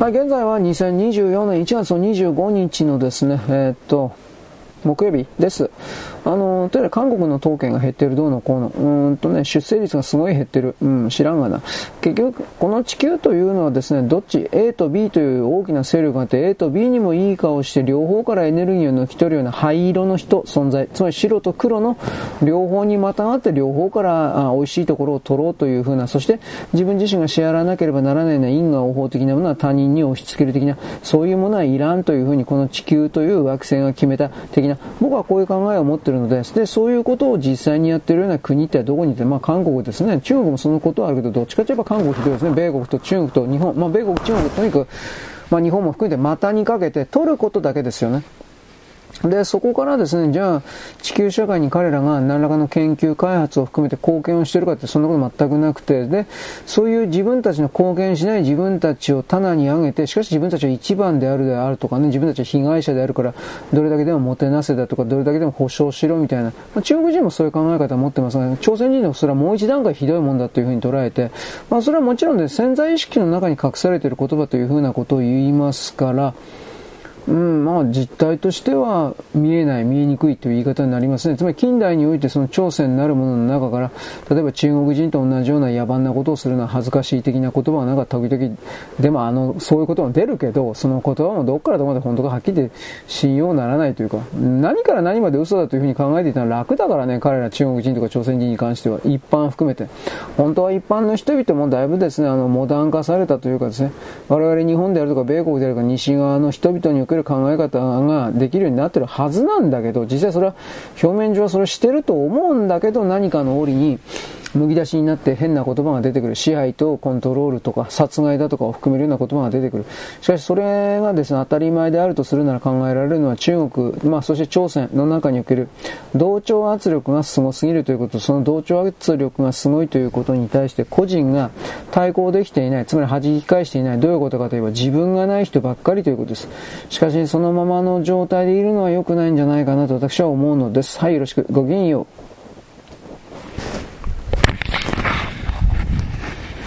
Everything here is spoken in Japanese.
はい、現在は2024年1月の25日のですね、えー、っと、木曜日です。あの、とにかく韓国の統計が減ってるどうのこうの、うんとね、出生率がすごい減ってる。うん、知らんがな。結局、この地球というのはですね、どっち？A と B という大きな勢力があって、A と B にもいい顔して両方からエネルギーを抜き取るような灰色の人、存在。つまり白と黒の両方にまたがって両方からあ美味しいところを取ろうというふうな、そして自分自身が支払わなければならないような因果応報的なものは他人に押し付ける的な、そういうものはいらんというふうにこの地球という惑星が決めた的な、僕はこういう考えを持っているので、で、そういうことを実際にやっているような国ってどこにいて、まあ韓国ですね。中国もそのことはあるけど、どっちかといえば韓国ひどいですね。米国と中国と日本、まあ米国、中国とにかく、まあ日本も含めて股にかけて取ることだけですよね。で、そこからですね、じゃあ、地球社会に彼らが何らかの研究開発を含めて貢献をしてるかってそんなこと全くなくて、で、そういう自分たちの貢献しない自分たちを棚に上げて、しかし自分たちは一番であるであるとかね、自分たちは被害者であるから、どれだけでももてなせだとか、どれだけでも保証しろみたいな、まあ、中国人もそういう考え方を持ってますが、朝鮮人でもそれはもう一段階ひどいもんだというふうに捉えて、まあそれはもちろんね、潜在意識の中に隠されている言葉というふうなことを言いますから、うん、まあ実態としては見えない、見えにくいという言い方になりますね。つまり近代においてその朝鮮なるものの中から、例えば中国人と同じような野蛮なことをするのは恥ずかしい的な言葉はなんか時々、でもあの、そういうことも出るけど、その言葉もどっからどこまで本当かはっきり信用ならないというか、何から何まで嘘だというふうに考えていたのは楽だからね、彼ら中国人とか朝鮮人に関しては、一般含めて。本当は一般の人々もだいぶですね、あの、モダン化されたというかですね、我々日本であるとか米国であるとか西側の人々にける考え方ができるようになってるはずなんだけど、実際それは表面上はそれしてると思うんだけど、何かの折に、むき出しになって変な言葉が出てくる。支配とコントロールとか殺害だとかを含めるような言葉が出てくる。しかしそれがですね、当たり前であるとするなら考えられるのは中国、まあそして朝鮮の中における同調圧力がすごすぎるということ、その同調圧力がすごいということに対して個人が対抗できていない、つまり弾き返していない。どういうことかといえば自分がない人ばっかりということです。しかしそのままの状態でいるのは良くないんじゃないかなと私は思うのです。はい、よろしく。ごきげんよう。